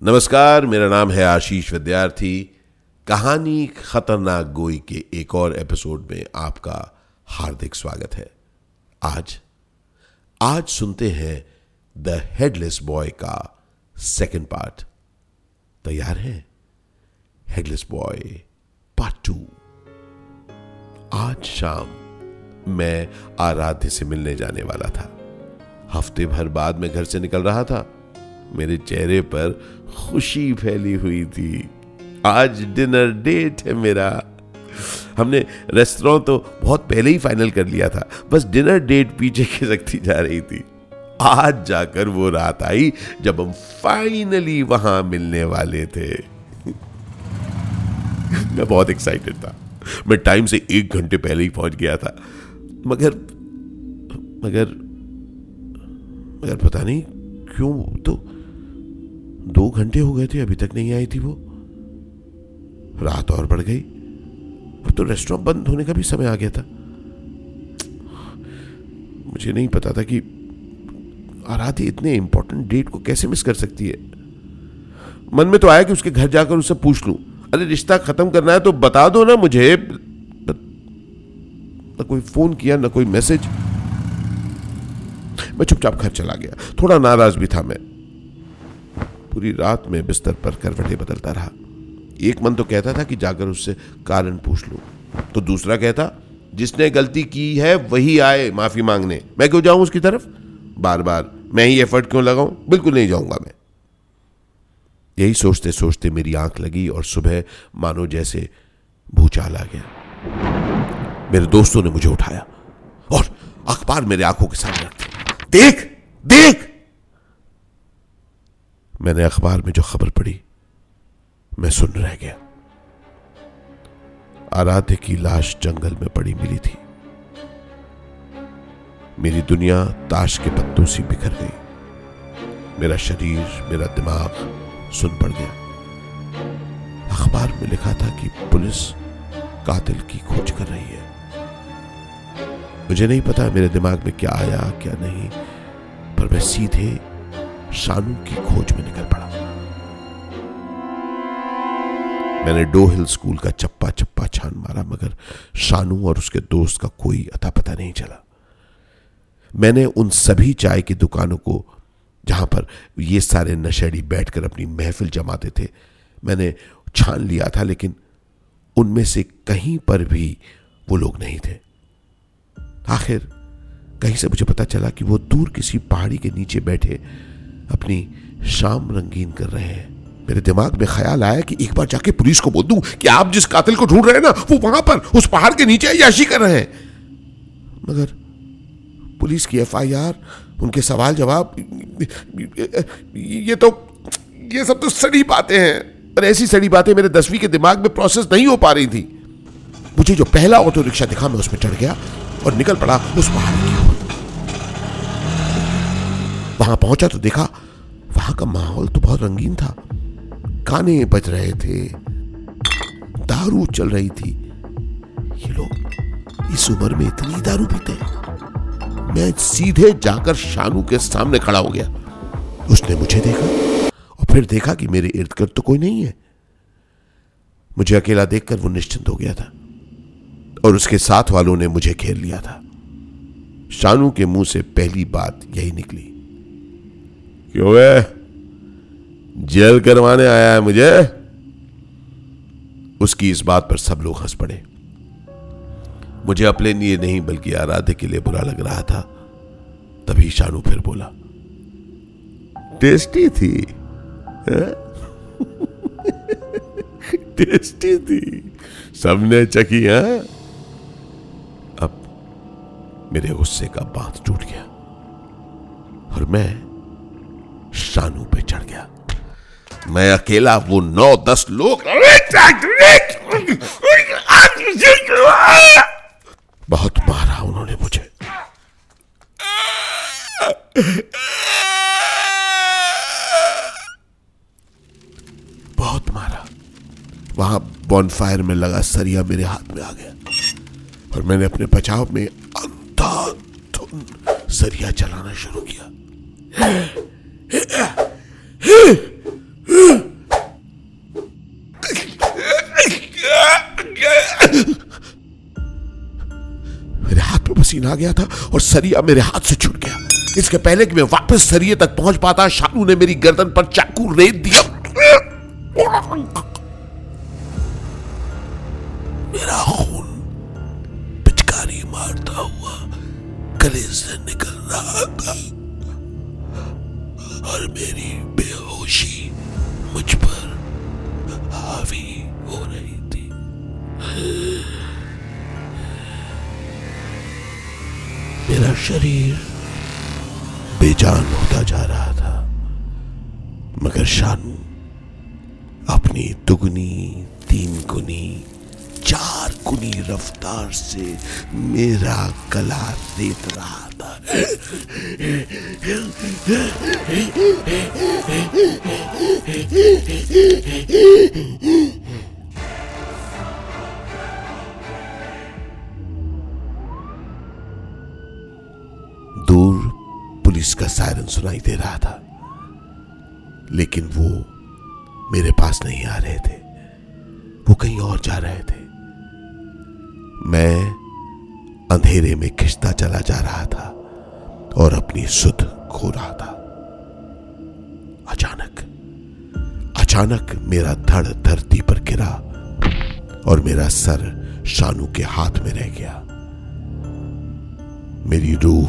नमस्कार, मेरा नाम है आशीष विद्यार्थी। कहानी खतरनाक गोई के एक और एपिसोड में आपका हार्दिक स्वागत है। आज आज सुनते हैं द हेडलेस बॉय का सेकंड पार्ट तैयार है? हेडलेस बॉय पार्ट टू आज शाम मैं आराध्य से मिलने जाने वाला था। हफ़्ते भर बाद मैं घर से निकल रहा था। मेरे चेहरे पर खुशी फैली हुई थी। आज डिनर डेट है मेरा। हमने रेस्टोरेंट तो बहुत पहले ही फाइनल कर लिया था, बस डिनर डेट पीछे खिसकती जा रही थी। आज जाकर वो रात आई जब हम फाइनली वहाँ मिलने वाले थे। मैं बहुत एक्साइटेड था। मैं टाइम से एक घंटे पहले ही पहुँच गया था। मगर मगर मगर पता नहीं क्यों तो दो घंटे हो गए थे, अभी तक नहीं आई थी वो। रात और बढ़ गई। अब तो रेस्टोरेंट बंद होने का भी समय आ गया था। मुझे नहीं पता था कि आराधी इतने इंपॉर्टेंट डेट को कैसे मिस कर सकती है। मन में तो आया कि उसके घर जाकर उससे पूछ लूँ। अरे, रिश्ता खत्म करना है तो बता दो ना मुझे। न कोई फ़ोन किया, ना कोई मैसेज मैं चुपचाप घर चला गया। थोड़ा नाराज़ भी था मैं। पूरी रात में बिस्तर पर करवटें बदलता रहा। एक मन तो कहता था कि जाकर उससे कारण पूछ लूँ। तो दूसरा कहता, जिसने गलती की है, वही आए माफ़ी मांगने। मैं क्यों जाऊँ उसकी तरफ़? बार बार मैं ही एफर्ट क्यों लगाऊँ? बिल्कुल नहीं जाऊँगा मैं। यही सोचते सोचते मेरी आँख लगी और सुबह मानो जैसे भूचाल आ गया। मेरे दोस्तों ने मुझे उठाया और अखबार मेरे आँखों के सामने रखते देख देख! मैंने अखबार में जो खबर पढ़ी, मैं सुन रह गया। आराध्य की लाश जंगल में पड़ी मिली थी। मेरी दुनिया ताश के पत्तों से बिखर गई। मेरा शरीर, मेरा दिमाग सुन पड़ गया। अखबार में लिखा था कि पुलिस कातिल की खोज कर रही है। मुझे नहीं पता मेरे दिमाग में क्या आया, क्या नहीं, पर मैं सीधे शानू की खोज में निकल पड़ा। मैंने डो हिल स्कूल का चप्पा चप्पा छान मारा, मगर शानू और उसके दोस्त का कोई अता पता नहीं चला। मैंने उन सभी चाय की दुकानों को, जहाँ पर ये सारे नशेड़ी बैठकर अपनी महफिल जमाते थे, मैंने छान लिया था, लेकिन उनमें से कहीं पर भी वो लोग नहीं थे। आखिर कहीं से मुझे पता चला कि वो दूर किसी पहाड़ी के नीचे बैठे अपनी शाम रंगीन कर रहे हैं। मेरे दिमाग में ख्याल आया कि एक बार जाके पुलिस को बोल दूँ कि आप जिस कातिल को ढूंढ रहे हैं ना, वो वहाँ पर, उस पहाड़ के नीचे याशी कर रहे हैं। मगर पुलिस की एफआईआर, उनके सवाल जवाब, ये तो ये सब तो सड़ी बातें हैं। पर ऐसी सड़ी बातें मेरे दसवीं के दिमाग में प्रोसेस नहीं हो पा रही थी। मुझे जो पहला ऑटो रिक्शा दिखा, मैं उसमें चढ़ गया और निकल पड़ा उस पहाड़ की वहाँ पहुँचा तो देखा वहाँ का माहौल तो बहुत रंगीन था। गाने बज रहे थे। दारू चल रही थी। ये लोग इस उम्र में इतनी दारू पीते मैं सीधे जाकर शानू के सामने खड़ा हो गया। उसने मुझे देखा और फिर देखा कि मेरे इर्द गिर्द तो कोई नहीं है। मुझे अकेला देखकर वो निश्चिंत हो गया था और उसके साथ वालों ने मुझे घेर लिया था। शानू के मुँह से पहली बात यही निकली। क्यों है? जेल करवाने आया है मुझे। उसकी इस बात पर सब लोग हंस पड़े। मुझे अपने लिए नहीं, बल्कि आराध्य के लिए बुरा लग रहा था। तभी शानू फिर बोला, टेस्टी थी। टेस्टी थी। सबने चखी, है? अब मेरे गुस्से का बाँध टूट गया। और मैं शानू पे चढ़ गया। मैं अकेला, वो नौ दस लोग बहुत मारा उन्होंने मुझे। बहुत मारा। वहाँ बॉनफायर में लगा सरिया मेरे हाथ में आ गया। और मैंने अपने बचाव में अंधाधुन सरिया चलाना शुरू किया। मेरे हाथ में पसीना आ गया था और सरिया मेरे हाथ से छूट गया। इसके पहले कि मैं वापस सरिये तक पहुँच पाता, शानू ने मेरी गर्दन पर चाकू रेत दिया। मेरा खून पिचकारी मारता हुआ गले से निकल रहा था। और मेरी बेहोशी मुझ पर हावी हो रही थी। मेरा शरीर बेजान होता जा रहा था, मगर शानू अपनी दुगनी, तीन गुनी, चार गुनी रफ्तार से मेरा गला रेत रहा था। दूर पुलिस का सायरन सुनाई दे रहा था, लेकिन वो मेरे पास नहीं आ रहे थे। वो कहीं और जा रहे थे। मैं अंधेरे में खिंचता चला जा रहा था। और अपनी सुध खो रहा था। अचानक अचानक मेरा धड़ धरती पर गिरा और मेरा सर शानू के हाथ में रह गया। मेरी रूह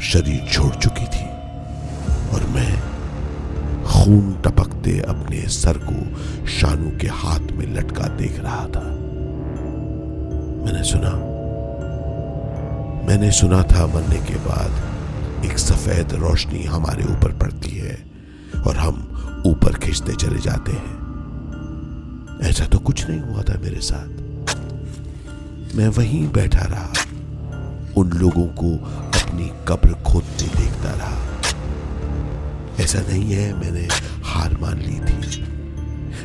शरीर छोड़ चुकी थी और मैं खून टपकते अपने सर को शानू के हाथ में लटका देख रहा था। मैंने सुना मैंने सुना था मरने के बाद एक सफ़ेद रोशनी हमारे ऊपर पड़ती है और हम ऊपर खींचते चले जाते हैं। ऐसा तो कुछ नहीं हुआ था मेरे साथ। मैं वहीं बैठा रहा, उन लोगों को अपनी कब्र खोदते देखता रहा। ऐसा नहीं है, मैंने हार मान ली थी।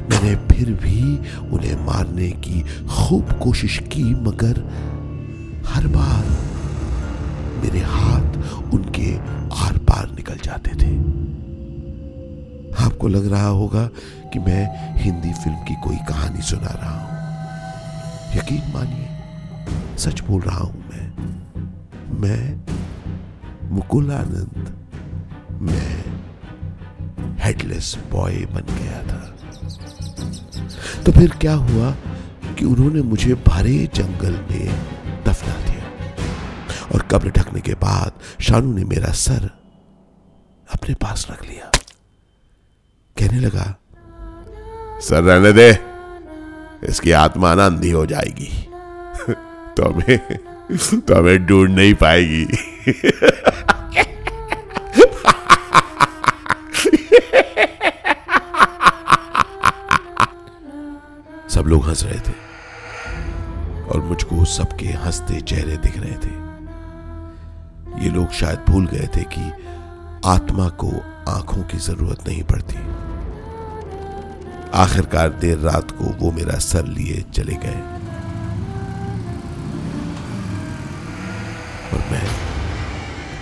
मैंने फिर भी उन्हें मारने की खूब कोशिश की, मगर हर बार मेरे हाथ उनके आर पार निकल जाते थे। आपको लग रहा होगा कि मैं हिंदी फ़िल्म की कोई कहानी सुना रहा हूँ। यकीन मानिए, सच बोल रहा हूँ मैं। मैं मुकुल आनंद, मैं हेडलेस बॉय बन गया था। तो फिर क्या हुआ कि उन्होंने मुझे भरे जंगल में दफना दिया? और कब्र ढकने के बाद शानू ने मेरा सर अपने पास रख लिया। कहने लगा, सर, रहने दे। इसकी आत्मा ना अंधी हो जाएगी। तो हमें तो हमें ढूंढ नहीं पाएगी। सब लोग हंस रहे थे और मुझको सबके हँसते चेहरे दिख रहे थे। ये लोग शायद भूल गए थे कि आत्मा को आँखों की ज़रूरत नहीं पड़ती। आखिरकार देर रात को वो मेरा सर लिए चले गए। और मैं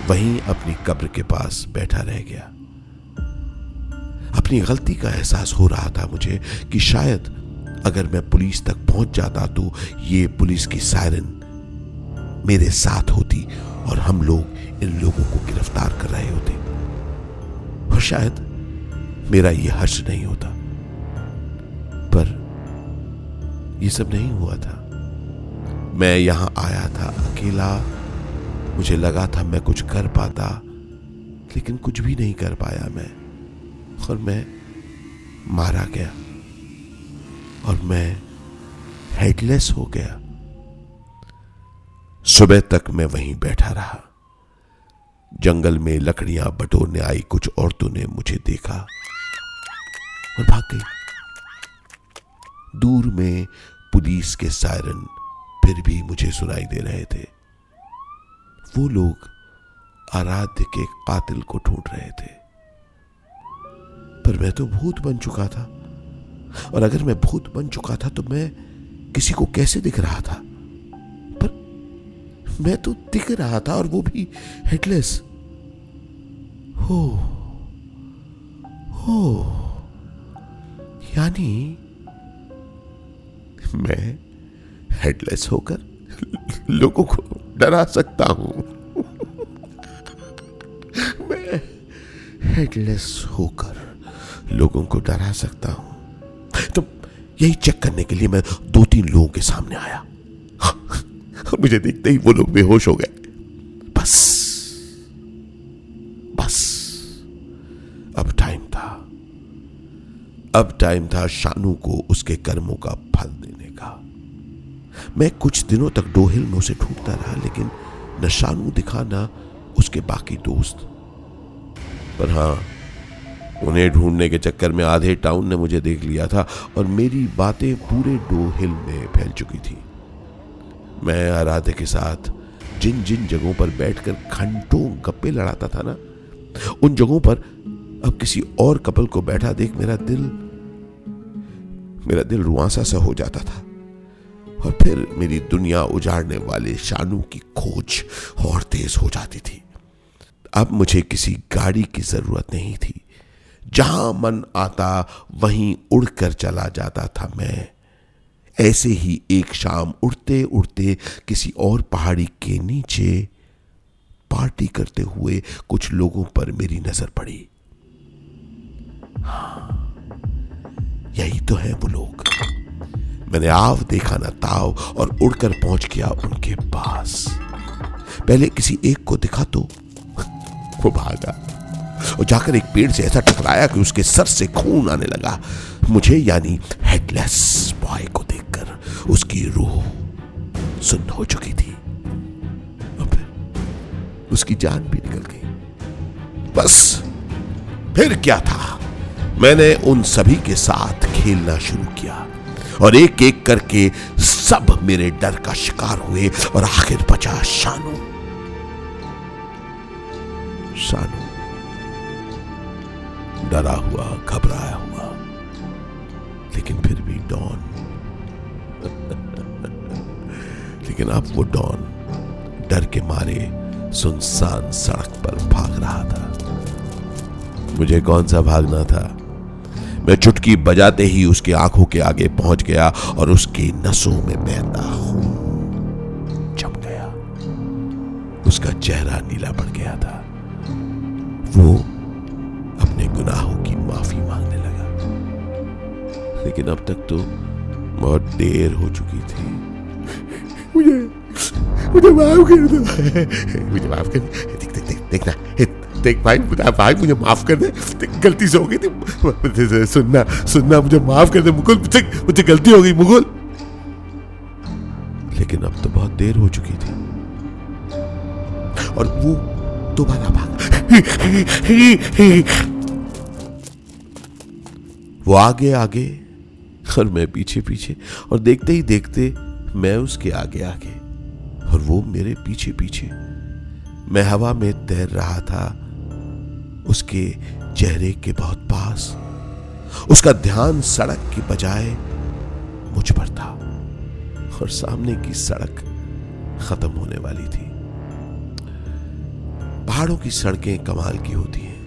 वहीं अपनी कब्र के पास बैठा रह गया। अपनी गलती का एहसास हो रहा था मुझे कि शायद अगर मैं पुलिस तक पहुँच जाता तो ये पुलिस की सायरन मेरे साथ होती। और हम लोग इन लोगों को गिरफ़्तार कर रहे होते। और शायद मेरा यह हर्ष नहीं होता। पर यह सब नहीं हुआ था। मैं यहाँ आया था अकेला। मुझे लगा था मैं कुछ कर पाता, लेकिन कुछ भी नहीं कर पाया मैं। और मैं मारा गया। और मैं हेडलेस हो गया। सुबह तक मैं वहीं बैठा रहा। जंगल में लकड़ियाँ बटोरने आई कुछ औरतों ने मुझे देखा और भाग गई। दूर में पुलिस के सायरन फिर भी मुझे सुनाई दे रहे थे। वो लोग आराध्य के कातिल को ढूंढ रहे थे। पर मैं तो भूत बन चुका था। और अगर मैं भूत बन चुका था तो मैं किसी को कैसे दिख रहा था? मैं तो दिख रहा था और वो भी हेडलेस हो हो, यानी मैं हेडलेस होकर लोगों को डरा सकता हूँ। मैं हेडलेस होकर लोगों को डरा सकता हूँ। तो यही चेक करने के लिए मैं दो तीन लोगों के सामने आया। और मुझे देखते ही वो लोग बेहोश हो गए। बस बस, अब टाइम था। अब टाइम था शानू को उसके कर्मों का फल देने का। मैं कुछ दिनों तक डोहिल में उसे ढूंढता रहा, लेकिन न शानू दिखा, ना उसके बाकी दोस्त। पर हाँ, उन्हें ढूँढने के चक्कर में आधे टाउन ने मुझे देख लिया था और मेरी बातें पूरे डोहिल में फैल चुकी थी। मैं आराधे के साथ जिन जिन जगहों पर बैठकर घंटों गप्पे लड़ाता था ना, उन जगहों पर अब किसी और कपल को बैठा देख मेरा दिल मेरा दिल रुआसा सा हो जाता था। और फिर मेरी दुनिया उजाड़ने वाले शानू की खोज और तेज हो जाती थी। अब मुझे किसी गाड़ी की ज़रूरत नहीं थी। जहाँ मन आता, वहीं उड़कर चला जाता था मैं। ऐसे ही एक शाम उड़ते उड़ते किसी और पहाड़ी के नीचे पार्टी करते हुए कुछ लोगों पर मेरी नज़र पड़ी। हाँ, यही तो है वो लोग। मैंने आव देखा ना ताव और उड़कर पहुँच गया उनके पास। पहले किसी एक को दिखा तो वो भागा और जाकर एक पेड़ से ऐसा टकराया कि उसके सर से खून आने लगा। मुझे यानी हेडलेस बॉय को देखकर। उसकी रूह सुन्न हो चुकी थी। और फिर उसकी जान भी निकल गई। बस, फिर क्या था? मैंने उन सभी के साथ खेलना शुरू किया और एक एक करके सब मेरे डर का शिकार हुए और आखिर बचा शानू। शानू डरा हुआ, घबराया हुआ, लेकिन फिर भी डॉन लेकिन अब वो डॉन डर के मारे सुनसान सड़क पर भाग रहा था। मुझे कौन सा भागना था? मैं चुटकी बजाते ही उसकी आँखों के आगे पहुँच गया और उसकी नसों में बहता खून जम गया। उसका चेहरा नीला पड़ गया था। वो अपने गुनाहों की माफ़ी मांगने लगा। लेकिन अब तक तो बहुत देर हो चुकी थी। मुझे मुझे माफ़ कर दो। मुझे माफ़ कर देख देख देख, देखना। देख भाई भाई, मुझे माफ़ कर दे। गलती से हो गई थी। सुनना सुनना, मुझे माफ़ कर दे, मुकुल। मुझे मुझे गलती हो गई, मुकुल। लेकिन अब तो बहुत देर हो चुकी थी। और वो दोबारा भाग। वो आगे आगे, और मैं पीछे पीछे, और देखते ही देखते मैं उसके आगे आगे और वो मेरे पीछे पीछे। मैं हवा में तैर रहा था, उसके चेहरे के बहुत पास। उसका ध्यान सड़क की बजाय मुझ पर था और सामने की सड़क खत्म होने वाली थी। पहाड़ों की सड़कें कमाल की होती हैं।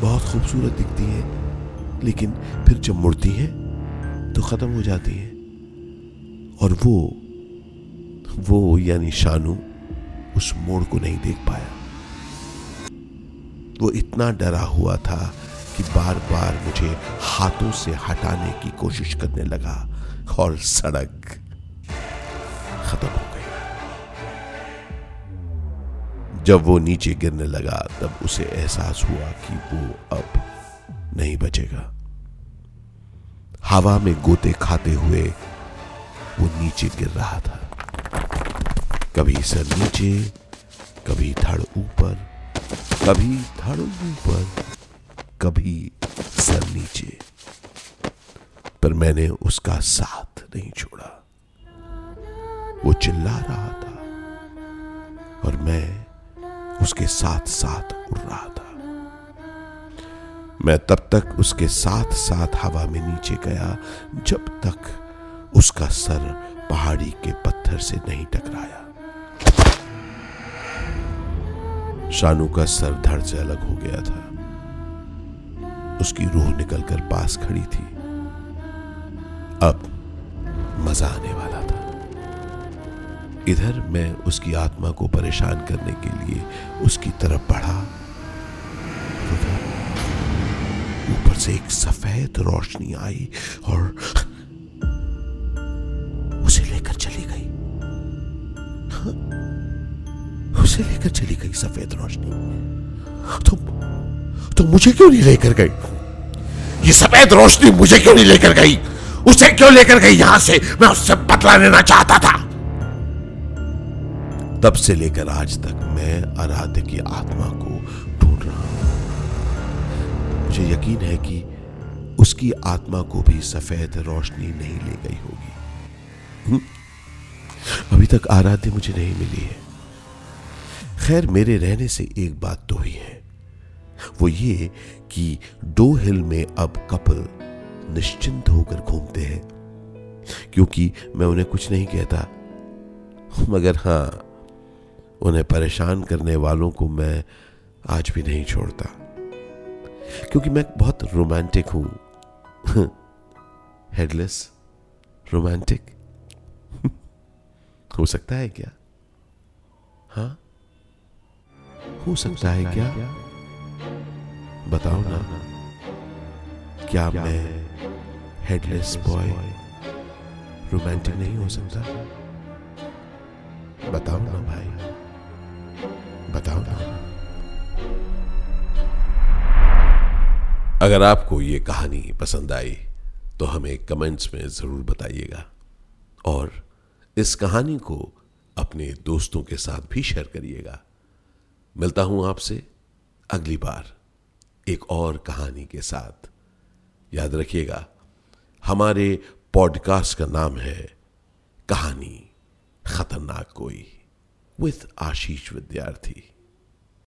बहुत खूबसूरत दिखती हैं, लेकिन फिर जब मुड़ती हैं तो खत्म हो जाती हैं। और वो वो यानी शानू उस मोड़ को नहीं देख पाया। वो इतना डरा हुआ था कि बार बार मुझे हाथों से हटाने की कोशिश करने लगा और सड़क खत्म हो गई। जब वो नीचे गिरने लगा, तब उसे एहसास हुआ कि वो अब नहीं बचेगा। हवा में गोते खाते हुए वो नीचे गिर रहा था। कभी सर नीचे, कभी धड़ ऊपर, कभी धड़ ऊपर, कभी सर नीचे। पर मैंने उसका साथ नहीं छोड़ा। वो चिल्ला रहा था और मैं उसके साथ साथ उड़ रहा था। मैं तब तक उसके साथ साथ हवा में नीचे गया, जब तक उसका सर पहाड़ी के पत्थर से नहीं टकराया। शानू का सर धड़ से अलग हो गया था। उसकी रूह निकलकर पास खड़ी थी। अब मज़ा आने वाला था। इधर मैं उसकी आत्मा को परेशान करने के लिए उसकी तरफ़ बढ़ा। ऊपर से एक सफ़ेद रोशनी आई और लेकर चली गई सफ़ेद रोशनी। तुम तो मुझे क्यों नहीं लेकर गई? ये सफ़ेद रोशनी मुझे क्यों नहीं लेकर गई? उसे क्यों लेकर गई यहाँ से? मैं उससे बदला लेना चाहता था। तब से लेकर आज तक मैं आराध्य की आत्मा को ढूंढ रहा हूँ। मुझे यकीन है कि उसकी आत्मा को भी सफ़ेद रोशनी नहीं ले गई होगी। हम्म? अभी तक आराध्य मुझे नहीं मिली है। खैर, मेरे रहने से एक बात तो ही है। वो ये कि डो हिल में अब कपल निश्चिंत होकर घूमते हैं, क्योंकि मैं उन्हें कुछ नहीं कहता। मगर हाँ, उन्हें परेशान करने वालों को मैं आज भी नहीं छोड़ता, क्योंकि मैं बहुत रोमांटिक हूँ। हेडलेस रोमांटिक हो सकता है क्या? हाँ? हो सकता है क्या? बताओ ना। क्या मैं हेडलेस बॉय रोमांटिक नहीं हो सकता? बताओ ना भाई। बताओ ना। अगर आपको ये कहानी पसंद आई तो हमें कमेंट्स में ज़रूर बताइएगा। और इस कहानी को अपने दोस्तों के साथ भी शेयर करिएगा। मिलता हूँ आपसे अगली बार, एक और कहानी के साथ। याद रखिएगा, हमारे पॉडकास्ट का नाम है कहानी खतरनाक कोई विथ आशीष विद्यार्थी।